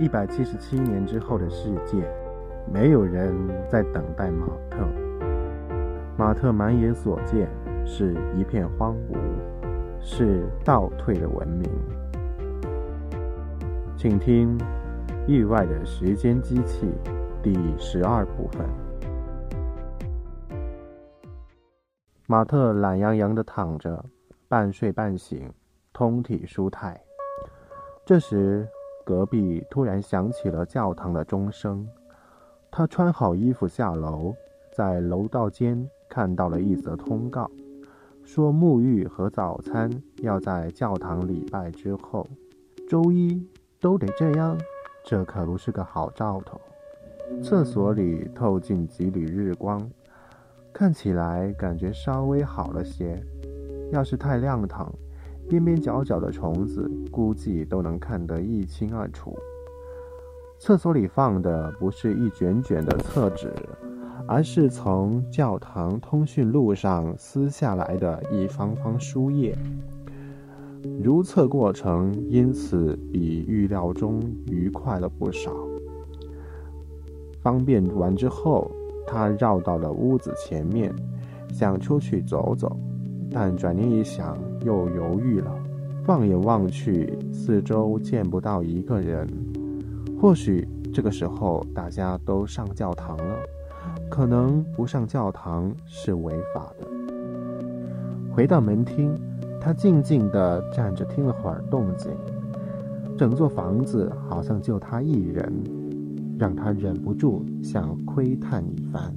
一百七十七年之后的世界，没有人在等待马特。马特满眼所见是一片荒芜，是倒退的文明。请听《意外的时间机器》第十二部分。马特懒洋洋地躺着，半睡半醒，通体舒泰。这时，隔壁突然响起了教堂的钟声。他穿好衣服下楼，在楼道间看到了一则通告，说沐浴和早餐要在教堂礼拜之后。周一都得这样，这可不是个好兆头。厕所里透进几缕日光，看起来感觉稍微好了些。要是太亮堂。边边角角的虫子，估计都能看得一清二楚。厕所里放的不是一卷卷的厕纸，而是从教堂通讯录上撕下来的一方方书页。如厕过程因此比预料中愉快了不少。方便完之后，他绕到了屋子前面，想出去走走。但转念一想，又犹豫了。放眼望去，四周见不到一个人。或许这个时候大家都上教堂了，可能不上教堂是违法的。回到门厅，他静静地站着听了会儿动静。整座房子好像就他一人，让他忍不住想窥探一番。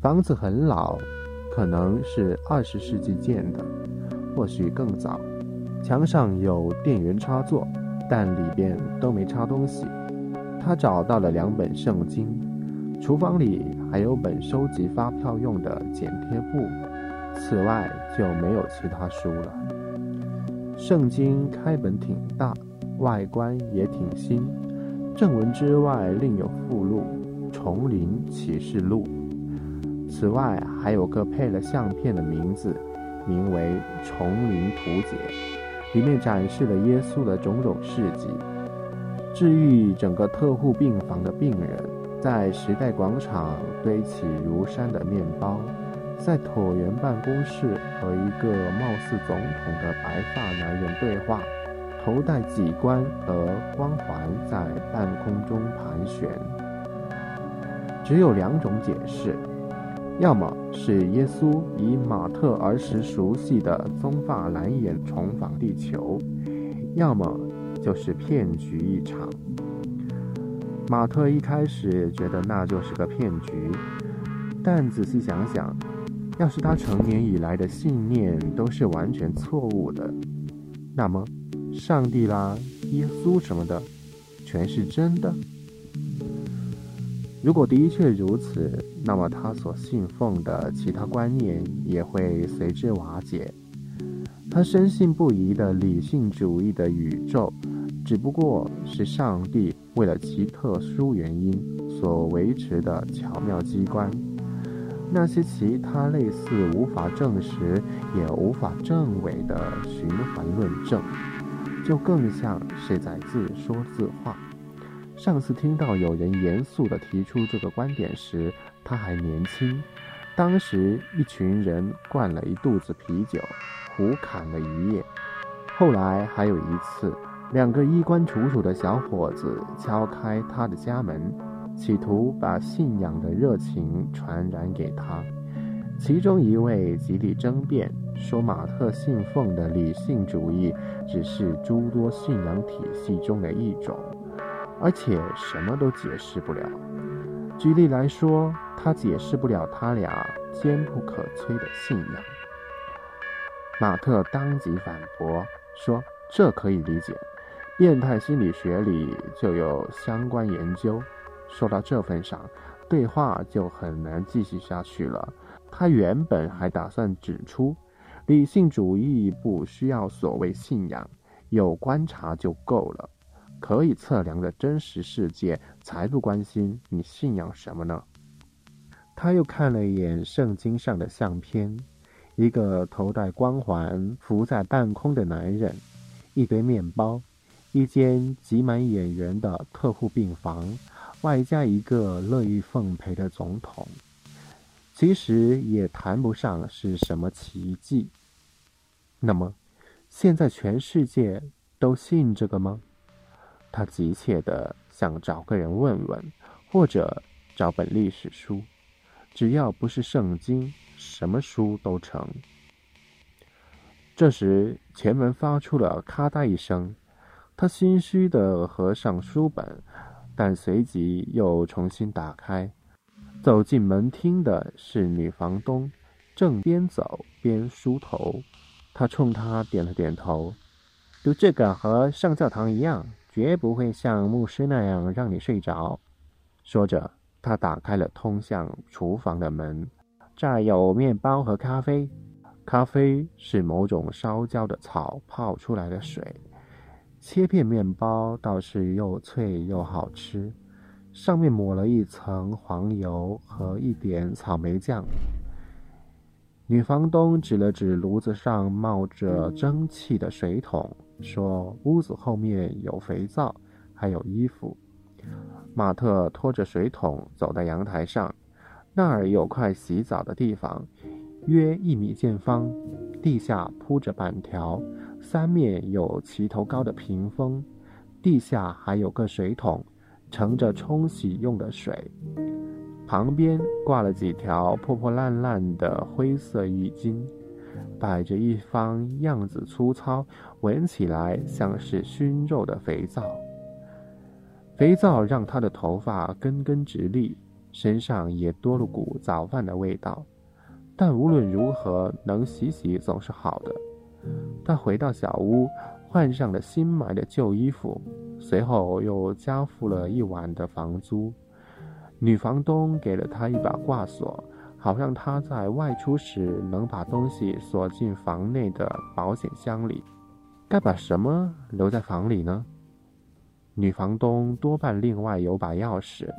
房子很老。可能是二十世纪建的，或许更早。墙上有电源插座，但里边都没插东西。他找到了两本圣经，厨房里还有本收集发票用的剪贴簿，此外就没有其他书了。圣经开本挺大，外观也挺新。正文之外另有附录《丛林启示录》。此外，还有个配了相片的名字，名为《丛林图解》，里面展示了耶稣的种种事迹。治愈整个特护病房的病人，在时代广场堆起如山的面包，在椭圆办公室和一个貌似总统的白发男人对话，头戴几冠和光环在半空中盘旋。只有两种解释。要么是耶稣以马特儿时熟悉的棕发蓝眼重访地球，要么就是骗局一场。马特一开始觉得那就是个骗局，但仔细想想，要是他成年以来的信念都是完全错误的，那么上帝啦、耶稣什么的，全是真的。如果的确如此，那么他所信奉的其他观念也会随之瓦解。他深信不疑的理性主义的宇宙，只不过是上帝为了其特殊原因所维持的巧妙机关。那些其他类似无法证实也无法证伪的循环论证，就更像是在自说自话。上次听到有人严肃地提出这个观点时，他还年轻。当时一群人灌了一肚子啤酒，胡侃了一夜。后来还有一次，两个衣冠楚楚的小伙子敲开他的家门，企图把信仰的热情传染给他。其中一位极力争辩，说马特信奉的理性主义只是诸多信仰体系中的一种。而且什么都解释不了。举例来说，他解释不了他俩坚不可摧的信仰。马特当即反驳说：“这可以理解，变态心理学里就有相关研究。”说到这份上，对话就很难继续下去了。他原本还打算指出，理性主义不需要所谓信仰，有观察就够了。可以测量的真实世界，才不关心你信仰什么呢？他又看了一眼圣经上的相片，一个头戴光环、浮在半空的男人，一堆面包，一间挤满演员的特护病房，外加一个乐意奉陪的总统，其实也谈不上是什么奇迹。那么，现在全世界都信这个吗？他急切的想找个人问问，或者找本历史书，只要不是圣经，什么书都成。这时，前门发出了咔嗒一声，他心虚的合上书本，但随即又重新打开。走进门厅的是女房东，正边走边梳头。他冲他点了点头，读这个和上教堂一样，绝不会像牧师那样让你睡着。说着，他打开了通向厨房的门，这儿有面包和咖啡。咖啡是某种烧焦的草泡出来的水，切片面包倒是又脆又好吃，上面抹了一层黄油和一点草莓酱。女房东指了指炉子上冒着蒸汽的水桶，说：“屋子后面有肥皂，还有衣服。”马特拖着水桶走到阳台上，那儿有块洗澡的地方，约一米见方，地下铺着板条，三面有齐头高的屏风，地下还有个水桶，盛着冲洗用的水。旁边挂了几条破破烂烂的灰色浴巾，摆着一方样子粗糙、闻起来像是熏肉的肥皂。肥皂让他的头发根根直立，身上也多了股早饭的味道。但无论如何，能洗洗总是好的。他回到小屋，换上了新买的旧衣服，随后又交付了一晚的房租。女房东给了他一把挂锁，好让他在外出时能把东西锁进房内的保险箱里。该把什么留在房里呢？女房东多半另外有把钥匙。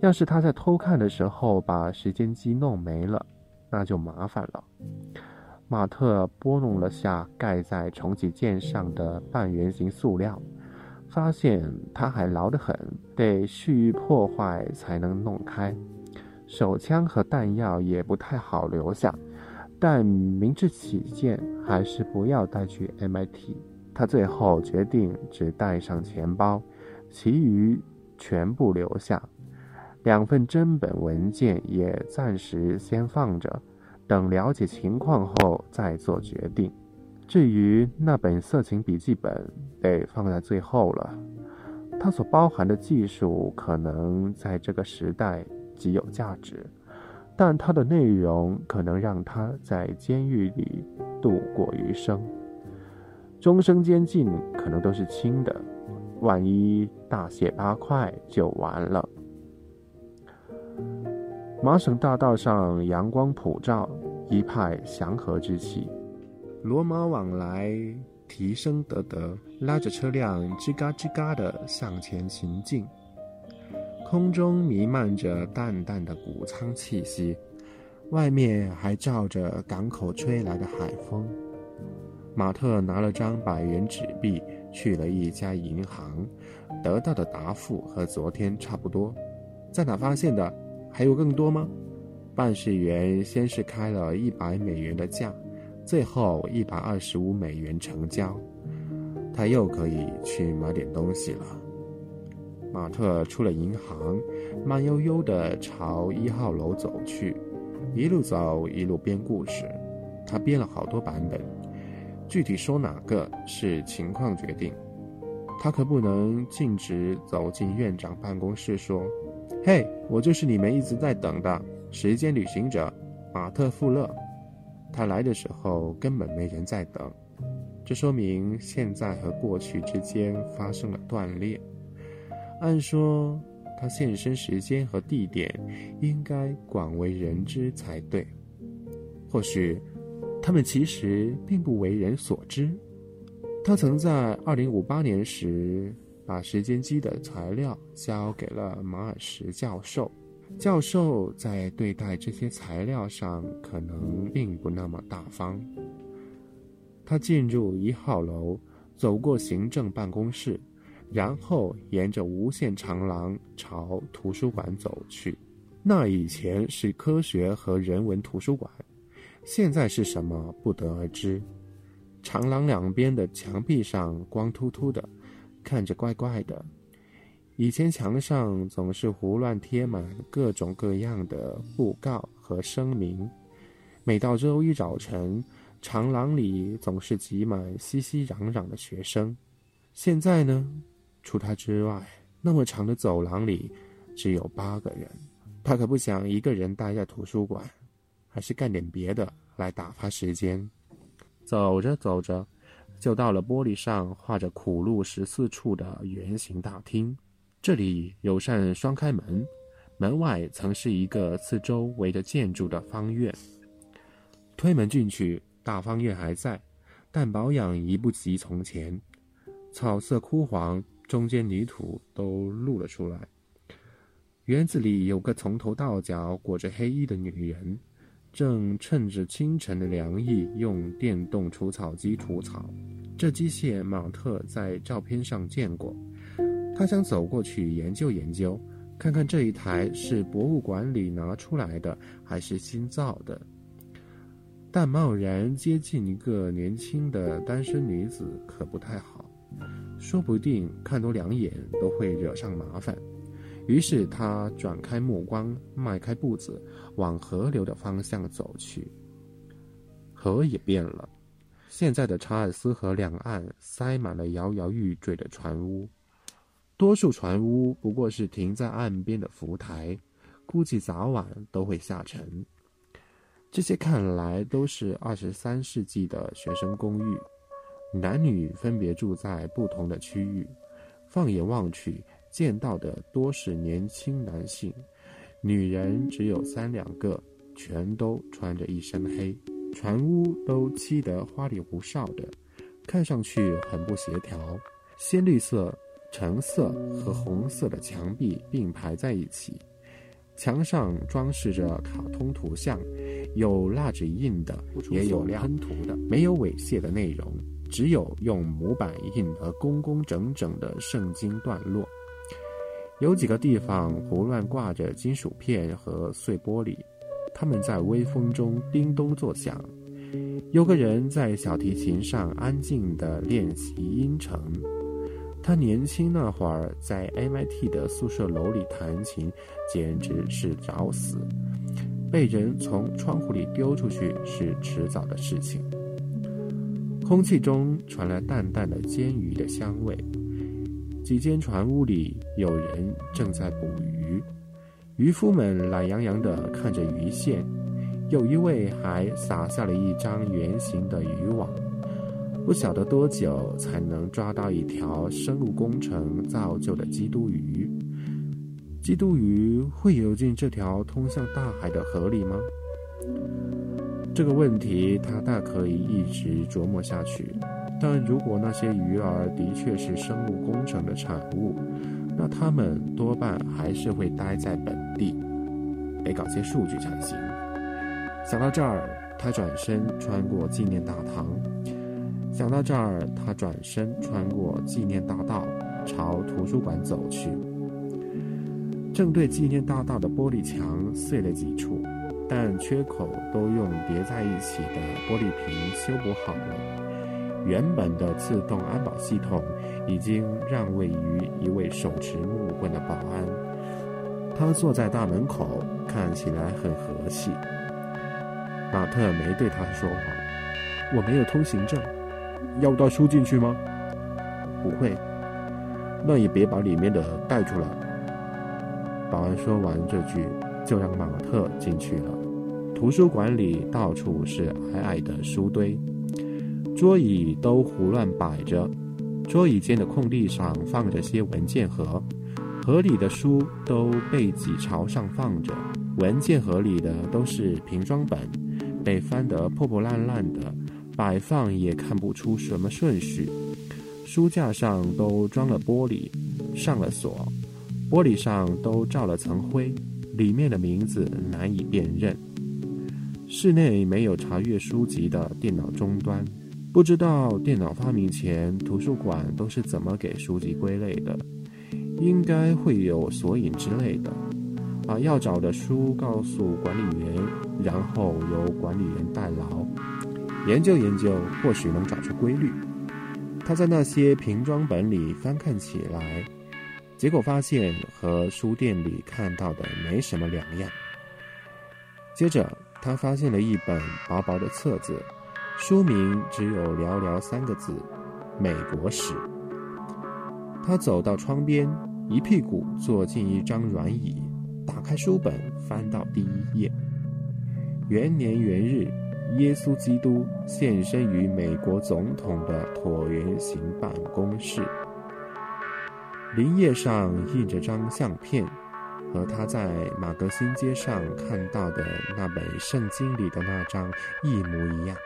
要是她在偷看的时候把时间机弄没了，那就麻烦了。马特拨弄了下盖在重启键上的半圆形塑料。发现他还牢得很，得蓄意破坏才能弄开。手枪和弹药也不太好留下，但明智起见，还是不要带去 MIT。他最后决定只带上钱包，其余全部留下。两份真本文件也暂时先放着，等了解情况后再做决定。至于那本色情笔记本，得放在最后了。它所包含的技术可能在这个时代极有价值，但它的内容可能让他在监狱里度过余生。终生监禁可能都是轻的，万一大卸八块就完了。麻省大道上阳光普照，一派祥和之气。罗马往来，提升得得，拉着车辆吱嘎吱嘎的向前行进。空中弥漫着淡淡的谷仓气息，外面还照着港口吹来的海风。马特拿了张百元纸币，去了一家银行，得到的答复和昨天差不多。在哪发现的？还有更多吗？办事员先是开了一百美元的价。最后一百二十五美元成交，他又可以去买点东西了。马特出了银行，慢悠悠地朝一号楼走去，一路走一路编故事。他编了好多版本，具体说哪个是情况决定。他可不能径直走进院长办公室说：“嘿，我就是你们一直在等的时间旅行者马特·富勒。”他来的时候根本没人在等，这说明现在和过去之间发生了断裂。按说他现身时间和地点应该广为人知才对，或许他们其实并不为人所知。他曾在2058年时把时间机的材料交给了马尔什教授。教授在对待这些材料上可能并不那么大方。他进入一号楼，走过行政办公室，然后沿着无限长廊朝图书馆走去。那以前是科学和人文图书馆，现在是什么不得而知。长廊两边的墙壁上光秃秃的，看着怪怪的。以前墙上总是胡乱贴满各种各样的布告和声明，每到周一早晨，长廊里总是挤满熙熙攘攘的学生。现在呢，除他之外，那么长的走廊里只有八个人。他可不想一个人待在图书馆，还是干点别的来打发时间。走着走着，就到了玻璃上画着苦路十四处的圆形大厅。这里有扇双开门，门外曾是一个四周围着建筑的方院。推门进去，大方院还在，但保养已不及从前，草色枯黄，中间泥土都露了出来。园子里有个从头到脚裹着黑衣的女人，正趁着清晨的凉意，用电动除草机除草。这机械马特在照片上见过。他想走过去研究研究，看看这一台是博物馆里拿出来的还是新造的。但贸然接近一个年轻的单身女子可不太好，说不定看多两眼都会惹上麻烦。于是他转开目光，迈开步子，往河流的方向走去。河也变了，现在的查尔斯河两岸塞满了摇摇欲坠的船屋。多数船屋不过是停在岸边的浮台，估计早晚都会下沉。这些看来都是二十三世纪的学生公寓，男女分别住在不同的区域。放眼望去，见到的多是年轻男性，女人只有三两个，全都穿着一身黑。船屋都漆得花里胡哨的，看上去很不协调。鲜绿色。橙色和红色的墙壁并排在一起，墙上装饰着卡通图像，有蜡纸印的，也有喷涂的，没有猥亵的内容，只有用模板印得工工整整的圣经段落。有几个地方胡乱挂着金属片和碎玻璃，它们在微风中叮咚作响。有个人在小提琴上安静地练习音程。他年轻那会儿在 MIT 的宿舍楼里弹琴，简直是找死。被人从窗户里丢出去是迟早的事情。空气中传来淡淡的煎鱼的香味。几间船屋里有人正在捕鱼，渔夫们懒洋洋地看着鱼线，有一位还撒下了一张圆形的渔网。不晓得多久才能抓到一条生物工程造就的基督鱼。基督鱼会游进这条通向大海的河里吗？这个问题他大可以一直琢磨下去。但如果那些鱼儿的确是生物工程的产物，那他们多半还是会待在本地，得搞些数据才行。想到这儿，他转身穿过纪念大堂。想到这儿，他转身穿过纪念大道，朝图书馆走去。正对纪念大道的玻璃墙碎了几处，但缺口都用叠在一起的玻璃瓶修补好了。原本的自动安保系统已经让位于一位手持木棍的保安。他坐在大门口，看起来很和气。马特没对他说话：“我没有通行证。”要带书进去吗？不会，那也别把里面的带出来。保安说完这句，就让马特进去了。图书馆里到处是矮矮的书堆，桌椅都胡乱摆着，桌椅间的空地上放着些文件盒，盒里的书都背脊朝上放着，文件盒里的都是瓶装本，被翻得破破烂烂的。摆放也看不出什么顺序，书架上都装了玻璃，上了锁，玻璃上都罩了层灰，里面的名字难以辨认。室内没有查阅书籍的电脑终端，不知道电脑发明前，图书馆都是怎么给书籍归类的？应该会有索引之类的，把要找的书告诉管理员，然后由管理员代劳，研究研究，或许能找出规律。他在那些瓶装本里翻看起来，结果发现和书店里看到的没什么两样。接着，他发现了一本薄薄的册子。书名只有寥寥三个字：“美国史。”他走到窗边，一屁股坐进一张软椅，打开书本，翻到第一页。元年元日，耶稣基督现身于美国总统的椭圆形办公室。林叶上印着张相片，和他在马格新街上看到的那本圣经里的那张一模一样。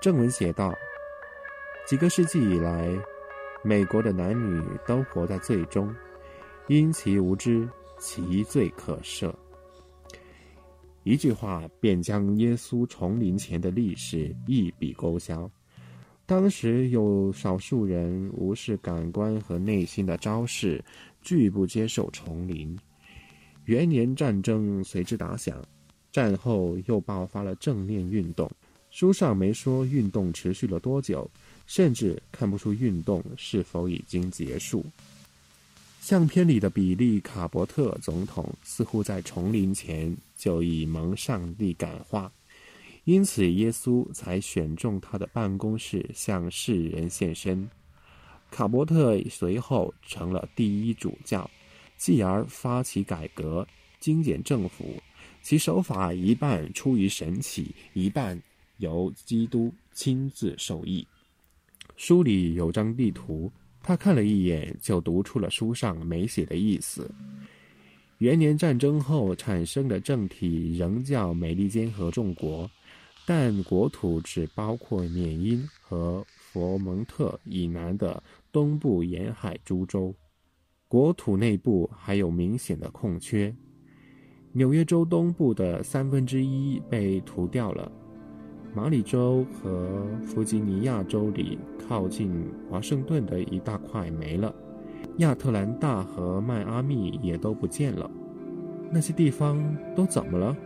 正文写道：“几个世纪以来，美国的男女都活在罪中，因其无知，其罪可赦。”一句话便将耶稣重临前的历史一笔勾销。当时有少数人无视感官和内心的招式，拒不接受丛林。元年战争随之打响，战后又爆发了正面运动。书上没说运动持续了多久，甚至看不出运动是否已经结束。相片里的比利·卡伯特总统似乎在丛林前就已蒙上帝感化，因此耶稣才选中他的办公室向世人现身。卡伯特随后成了第一主教，继而发起改革，精简政府，其手法一半出于神启，一半。由基督亲自授意。书里有张地图，他看了一眼就读出了书上没写的意思。元年战争后产生的政体仍叫美利坚合众国，但国土只包括缅因和佛蒙特以南的东部沿海诸州，国土内部还有明显的空缺。纽约州东部的三分之一被涂掉了。马里州和弗吉尼亚州里靠近华盛顿的一大块没了，亚特兰大和迈阿密也都不见了。那些地方都怎么了？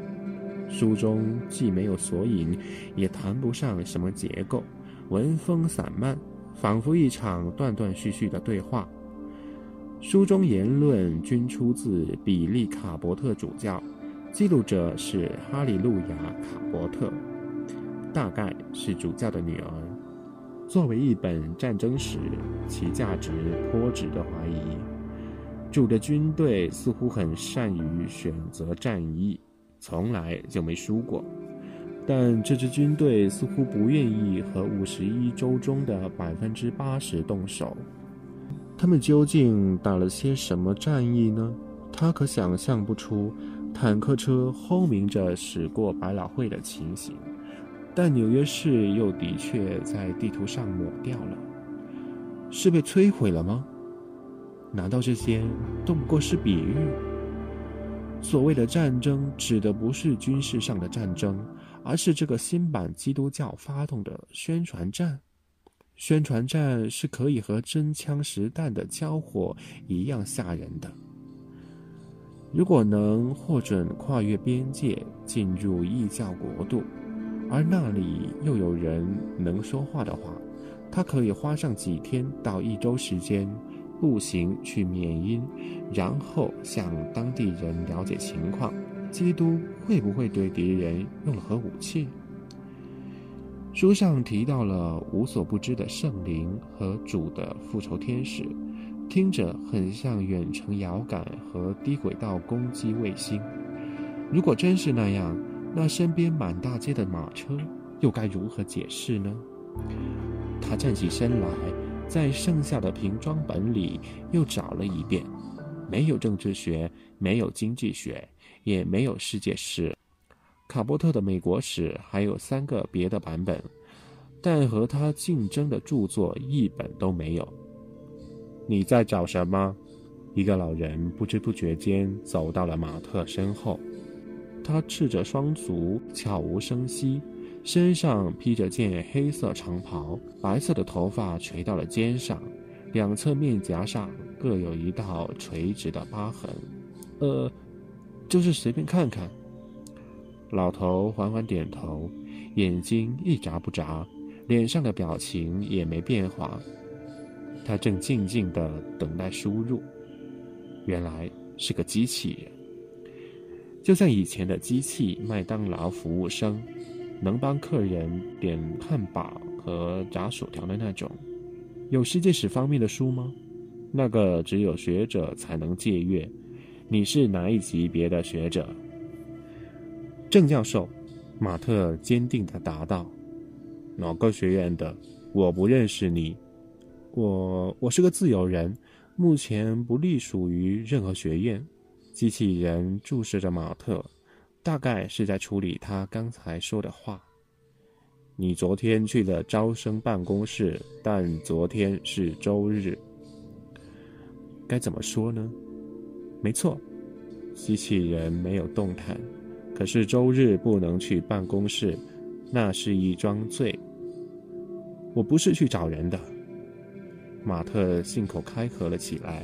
书中既没有索引，也谈不上什么结构，文风散漫，仿佛一场断断续续的对话。书中言论均出自比利·卡伯特主教，记录者是哈利路亚·卡伯特。大概是主教的女儿。作为一本战争史，其价值颇值得怀疑。主的军队似乎很善于选择战役，从来就没输过。但这支军队似乎不愿意和五十一州中的百分之八十动手。他们究竟打了些什么战役呢？他可想象不出坦克车轰鸣着驶过百老汇的情形。但纽约市又的确在地图上抹掉了，是被摧毁了吗？难道这些都不过是比喻？所谓的战争指的不是军事上的战争，而是这个新版基督教发动的宣传战。宣传战是可以和真枪实弹的交火一样吓人的。如果能获准跨越边界进入异教国度。而那里又有人能说话的话，他可以花上几天到一周时间，步行去缅因，然后向当地人了解情况。基督会不会对敌人用了核武器？书上提到了无所不知的圣灵和主的复仇天使，听着很像远程遥感和低轨道攻击卫星。如果真是那样，那身边满大街的马车，又该如何解释呢？他站起身来，在剩下的瓶装本里又找了一遍，没有政治学，没有经济学，也没有世界史。卡波特的美国史还有三个别的版本，但和他竞争的著作一本都没有。你在找什么？一个老人不知不觉间走到了马特身后。他赤着双足，悄无声息，身上披着件黑色长袍，白色的头发垂到了肩上，两侧面颊上各有一道垂直的疤痕。呃，就是随便看看。老头缓缓点头，眼睛一眨不眨，脸上的表情也没变化。他正静静地等待输入。原来是个机器人，就像以前的机器麦当劳服务生，能帮客人点汉堡和炸薯条的那种。有世界史方面的书吗？那个只有学者才能借阅。你是哪一级别的学者？郑教授，马特坚定地答道：“哪个学院的？我不认识你。我我是个自由人。”目前不隶属于任何学院。机器人注视着马特，大概是在处理他刚才说的话。你昨天去了招生办公室，但昨天是周日。该怎么说呢？没错，机器人没有动弹。可是周日不能去办公室，那是一桩罪。我不是去找人的。马特信口开河了起来，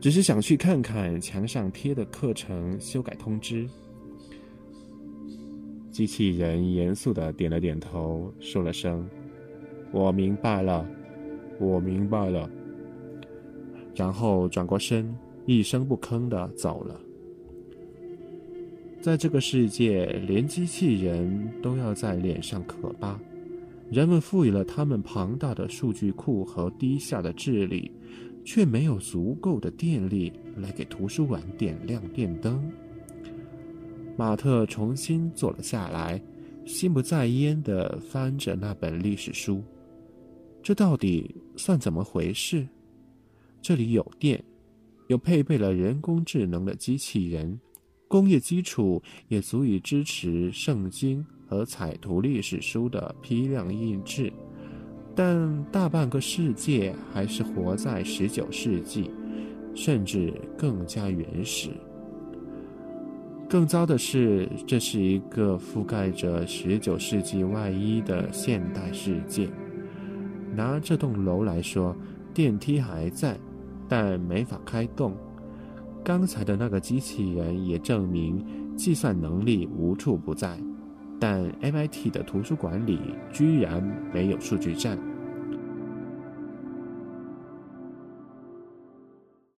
只是想去看看墙上贴的课程修改通知。机器人严肃的点了点头，说了声：“我明白了，我明白了。”然后转过身，一声不吭的走了。在这个世界，连机器人都要在脸上刻疤。人们赋予了他们庞大的数据库和低下的智力，却没有足够的电力来给图书馆点亮电灯。马特重新坐了下来，心不在焉地翻着那本历史书。这到底算怎么回事？这里有电，有配备了人工智能的机器人，工业基础也足以支持圣经。和彩图历史书的批量印制，但大半个世界还是活在十九世纪，甚至更加原始。更糟的是，这是一个覆盖着十九世纪外衣的现代世界。拿这栋楼来说，电梯还在，但没法开动。刚才的那个机器人也证明，计算能力无处不在。但 MIT 的图书馆里居然没有数据站。